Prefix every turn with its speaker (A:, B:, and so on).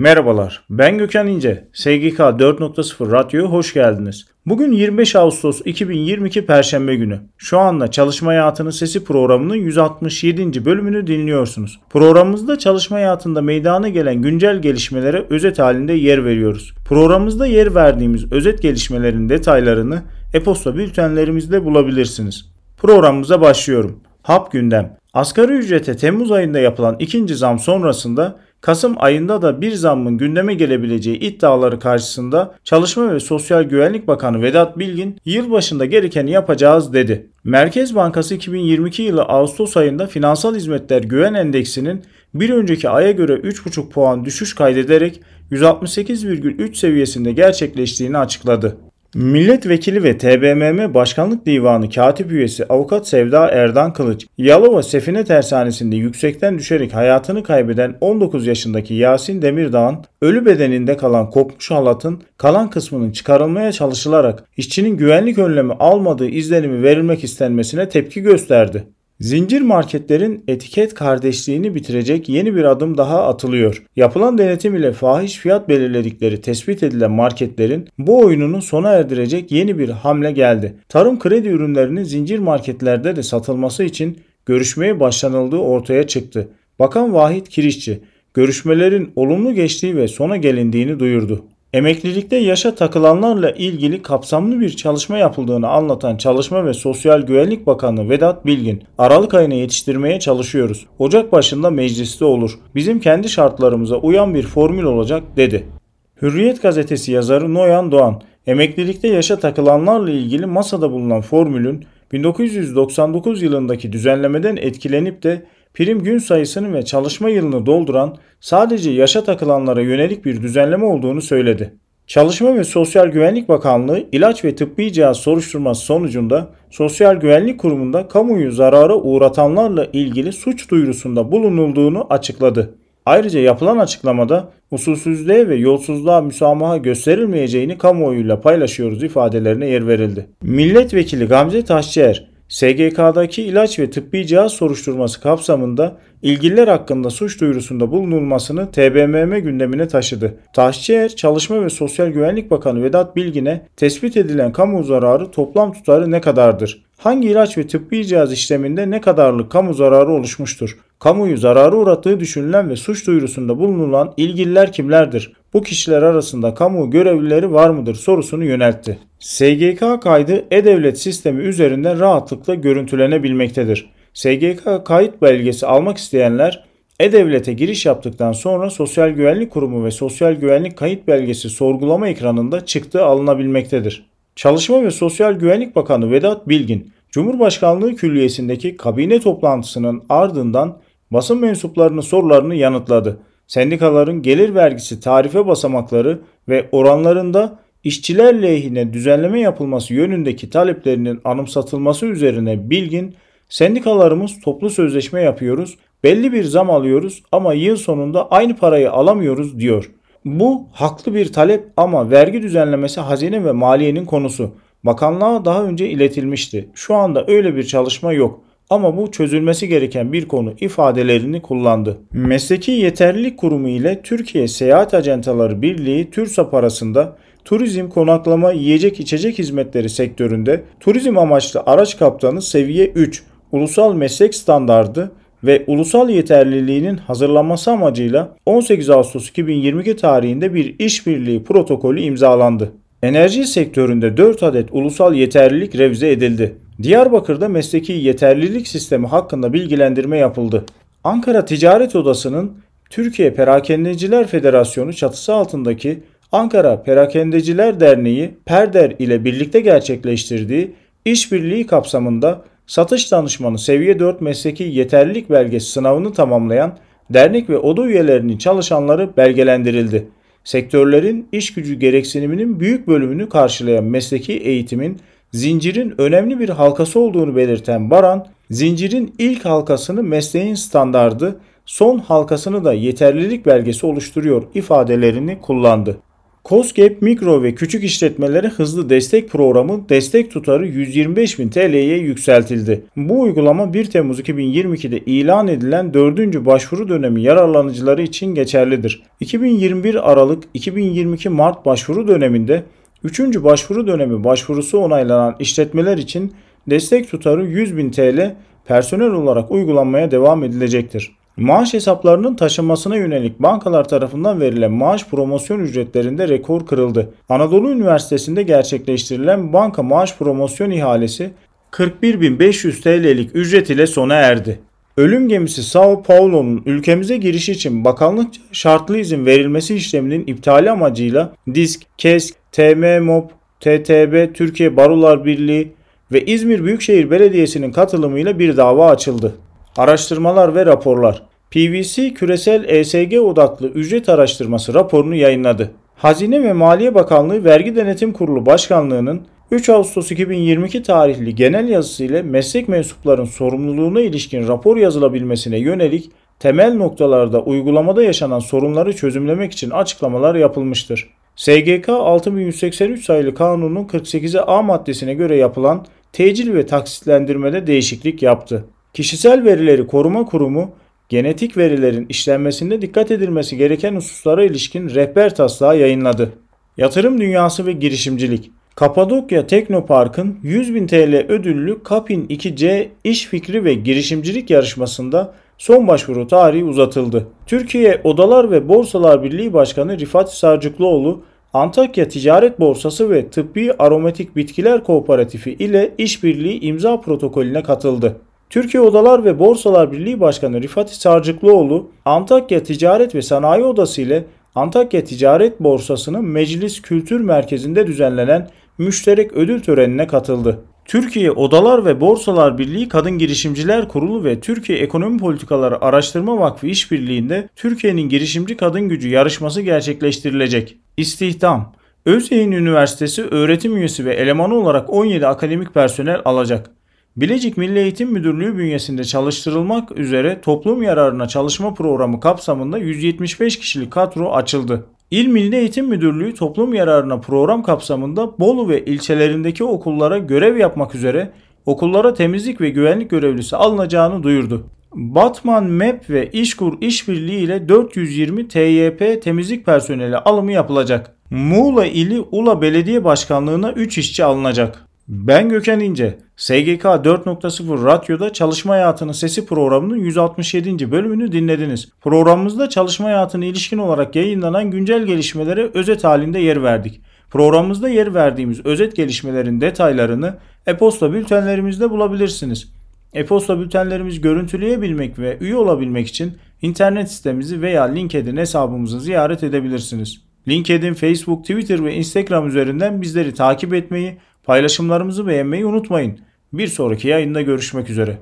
A: Merhabalar, ben Gökhan İnce. SGK 4.0 Radyo'ya hoş geldiniz. Bugün 25 Ağustos 2022 Perşembe günü. Şu anda Çalışma Hayatının Sesi programının 167. bölümünü dinliyorsunuz. Programımızda çalışma hayatında meydana gelen güncel gelişmelere özet halinde yer veriyoruz. Programımızda yer verdiğimiz özet gelişmelerin detaylarını e-posta bültenlerimizde bulabilirsiniz. Programımıza başlıyorum. Hap gündem. Asgari ücrete Temmuz ayında yapılan ikinci zam sonrasında Kasım ayında da bir zammın gündeme gelebileceği iddiaları karşısında Çalışma ve Sosyal Güvenlik Bakanı Vedat Bilgin yılbaşında gerekeni yapacağız dedi. Merkez Bankası 2022 yılı Ağustos ayında finansal hizmetler güven endeksinin bir önceki aya göre 3,5 puan düşüş kaydederek 168,3 seviyesinde gerçekleştiğini açıkladı. Milletvekili ve TBMM Başkanlık Divanı Katip Üyesi Avukat Sevda Erdan Kılıç, Yalova Sefine Tersanesi'nde yüksekten düşerek hayatını kaybeden 19 yaşındaki Yasin Demirdağ'ın ölü bedeninde kalan kopmuş halatın kalan kısmının çıkarılmaya çalışılarak işçinin güvenlik önlemi almadığı izlenimi verilmek istenmesine tepki gösterdi. Zincir marketlerin etiket kardeşliğini bitirecek yeni bir adım daha atılıyor. Yapılan denetim ile fahiş fiyat belirledikleri tespit edilen marketlerin bu oyununu sona erdirecek yeni bir hamle geldi. Tarım kredi ürünlerinin zincir marketlerde de satılması için görüşmeye başlanıldığı ortaya çıktı. Bakan Vahit Kirişçi, görüşmelerin olumlu geçtiği ve sona gelindiğini duyurdu. Emeklilikte yaşa takılanlarla ilgili kapsamlı bir çalışma yapıldığını anlatan Çalışma ve Sosyal Güvenlik Bakanı Vedat Bilgin, Aralık ayına yetiştirmeye çalışıyoruz. Ocak başında mecliste olur. Bizim kendi şartlarımıza uyan bir formül olacak dedi. Hürriyet gazetesi yazarı Noyan Doğan, emeklilikte yaşa takılanlarla ilgili masada bulunan formülün 1999 yılındaki düzenlemeden etkilenip de prim gün sayısını ve çalışma yılını dolduran sadece yaşa takılanlara yönelik bir düzenleme olduğunu söyledi. Çalışma ve Sosyal Güvenlik Bakanlığı ilaç ve tıbbi cihaz soruşturması sonucunda Sosyal Güvenlik Kurumu'nda kamuyu zarara uğratanlarla ilgili suç duyurusunda bulunulduğunu açıkladı. Ayrıca yapılan açıklamada usulsüzlüğe ve yolsuzluğa müsamaha gösterilmeyeceğini kamuoyuyla paylaşıyoruz ifadelerine yer verildi. Milletvekili Gamze Taşçıer, SGK'daki ilaç ve tıbbi cihaz soruşturması kapsamında ilgililer hakkında suç duyurusunda bulunulmasını TBMM gündemine taşıdı. Taşçıer, Çalışma ve Sosyal Güvenlik Bakanı Vedat Bilgin'e tespit edilen kamu zararı toplam tutarı ne kadardır? Hangi ilaç ve tıbbi cihaz işleminde ne kadarlık kamu zararı oluşmuştur? Kamuyu zararı uğrattığı düşünülen ve suç duyurusunda bulunulan ilgililer kimlerdir? Bu kişiler arasında kamu görevlileri var mıdır sorusunu yöneltti. SGK kaydı e-devlet sistemi üzerinden rahatlıkla görüntülenebilmektedir. SGK kayıt belgesi almak isteyenler e-Devlet'e giriş yaptıktan sonra Sosyal Güvenlik Kurumu ve Sosyal Güvenlik Kayıt Belgesi sorgulama ekranında çıktı alınabilmektedir. Çalışma ve Sosyal Güvenlik Bakanı Vedat Bilgin, Cumhurbaşkanlığı Külliyesi'ndeki kabine toplantısının ardından basın mensuplarının sorularını yanıtladı. Sendikaların gelir vergisi tarife basamakları ve oranlarında işçiler lehine düzenleme yapılması yönündeki taleplerinin anımsatılması üzerine Bilgin, sendikalarımız toplu sözleşme yapıyoruz, belli bir zam alıyoruz ama yıl sonunda aynı parayı alamıyoruz diyor. Bu haklı bir talep ama vergi düzenlemesi hazine ve maliyenin konusu. Bakanlığa daha önce iletilmişti. Şu anda öyle bir çalışma yok. Ama bu çözülmesi gereken bir konu ifadelerini kullandı. Mesleki Yeterlilik Kurumu ile Türkiye Seyahat Ajantaları Birliği TÜRSAP arasında turizm, konaklama, yiyecek içecek hizmetleri sektöründe turizm amaçlı araç kaptanı seviye 3 ulusal meslek standardı ve ulusal yeterliliğinin hazırlanması amacıyla 18 Ağustos 2022 tarihinde bir işbirliği protokolü imzalandı. Enerji sektöründe 4 adet ulusal yeterlilik revize edildi. Diyarbakır'da mesleki yeterlilik sistemi hakkında bilgilendirme yapıldı. Ankara Ticaret Odası'nın Türkiye Perakendeciler Federasyonu çatısı altındaki Ankara Perakendeciler Derneği PERDER ile birlikte gerçekleştirdiği işbirliği kapsamında satış danışmanı seviye 4 mesleki yeterlilik belgesi sınavını tamamlayan dernek ve oda üyelerinin çalışanları belgelendirildi. Sektörlerin iş gücü gereksiniminin büyük bölümünü karşılayan mesleki eğitimin zincirin önemli bir halkası olduğunu belirten Baran, zincirin ilk halkasını mesleğin standardı, son halkasını da yeterlilik belgesi oluşturuyor ifadelerini kullandı. COSGAP mikro ve küçük işletmelere hızlı destek programı destek tutarı 125.000 TL'ye yükseltildi. Bu uygulama 1 Temmuz 2022'de ilan edilen 4. başvuru dönemi yararlanıcıları için geçerlidir. 2021 Aralık 2022 Mart başvuru döneminde 3. başvuru dönemi başvurusu onaylanan işletmeler için destek tutarı 100.000 TL personel olarak uygulanmaya devam edilecektir. Maaş hesaplarının taşınmasına yönelik bankalar tarafından verilen maaş promosyon ücretlerinde rekor kırıldı. Anadolu Üniversitesi'nde gerçekleştirilen banka maaş promosyon ihalesi 41.500 TL'lik ücret ile sona erdi. Ölüm gemisi Sao Paulo'nun ülkemize girişi için bakanlıkça şartlı izin verilmesi işleminin iptali amacıyla DİSK, KESK, TMMOP, TTB, Türkiye Barolar Birliği ve İzmir Büyükşehir Belediyesi'nin katılımıyla bir dava açıldı. Araştırmalar ve raporlar. PVC küresel ESG odaklı ücret araştırması raporunu yayınladı. Hazine ve Maliye Bakanlığı Vergi Denetim Kurulu Başkanlığı'nın 3 Ağustos 2022 tarihli genel yazısı ile meslek mensupların sorumluluğuna ilişkin rapor yazılabilmesine yönelik temel noktalarda uygulamada yaşanan sorunları çözümlemek için açıklamalar yapılmıştır. SGK 6183 sayılı kanunun 48'e A maddesine göre yapılan tecil ve taksitlendirmede değişiklik yaptı. Kişisel Verileri Koruma Kurumu, genetik verilerin işlenmesinde dikkat edilmesi gereken hususlara ilişkin rehber taslağı yayınladı. Yatırım Dünyası ve Girişimcilik Kapadokya Teknopark'ın 100.000 TL ödüllü Kapin 2C İş Fikri ve Girişimcilik yarışmasında son başvuru tarihi uzatıldı. Türkiye Odalar ve Borsalar Birliği Başkanı Rifat Sarcıklıoğlu, Antakya Ticaret Borsası ve Tıbbi Aromatik Bitkiler Kooperatifi ile işbirliği imza protokolüne katıldı. Türkiye Odalar ve Borsalar Birliği Başkanı Rifat Sarcıklıoğlu, Antakya Ticaret ve Sanayi Odası ile Antakya Ticaret Borsası'nın Meclis Kültür Merkezi'nde düzenlenen müşterek ödül törenine katıldı. Türkiye Odalar ve Borsalar Birliği Kadın Girişimciler Kurulu ve Türkiye Ekonomi Politikaları Araştırma Vakfı işbirliğinde Türkiye'nin girişimci kadın gücü yarışması gerçekleştirilecek. İstihdam Özyeğin Üniversitesi öğretim üyesi ve elemanı olarak 17 akademik personel alacak. Bilecik Milli Eğitim Müdürlüğü bünyesinde çalıştırılmak üzere toplum yararına çalışma programı kapsamında 175 kişilik kadro açıldı. İl Milli Eğitim Müdürlüğü toplum yararına program kapsamında Bolu ve ilçelerindeki okullara görev yapmak üzere okullara temizlik ve güvenlik görevlisi alınacağını duyurdu. Batman MEP ve İşkur işbirliği ile 420 TYP temizlik personeli alımı yapılacak. Muğla ili Ula Belediye Başkanlığı'na 3 işçi alınacak. Ben Gökhan İnce. SGK 4.0 Radyo'da Çalışma Hayatının Sesi programının 167. bölümünü dinlediniz. Programımızda çalışma hayatına ilişkin olarak yayınlanan güncel gelişmelere özet halinde yer verdik. Programımızda yer verdiğimiz özet gelişmelerin detaylarını e-posta bültenlerimizde bulabilirsiniz. E-posta bültenlerimizi görüntüleyebilmek ve üye olabilmek için internet sitemizi veya LinkedIn hesabımızı ziyaret edebilirsiniz. LinkedIn, Facebook, Twitter ve Instagram üzerinden bizleri takip etmeyi, paylaşımlarımızı beğenmeyi unutmayın. Bir sonraki yayında görüşmek üzere.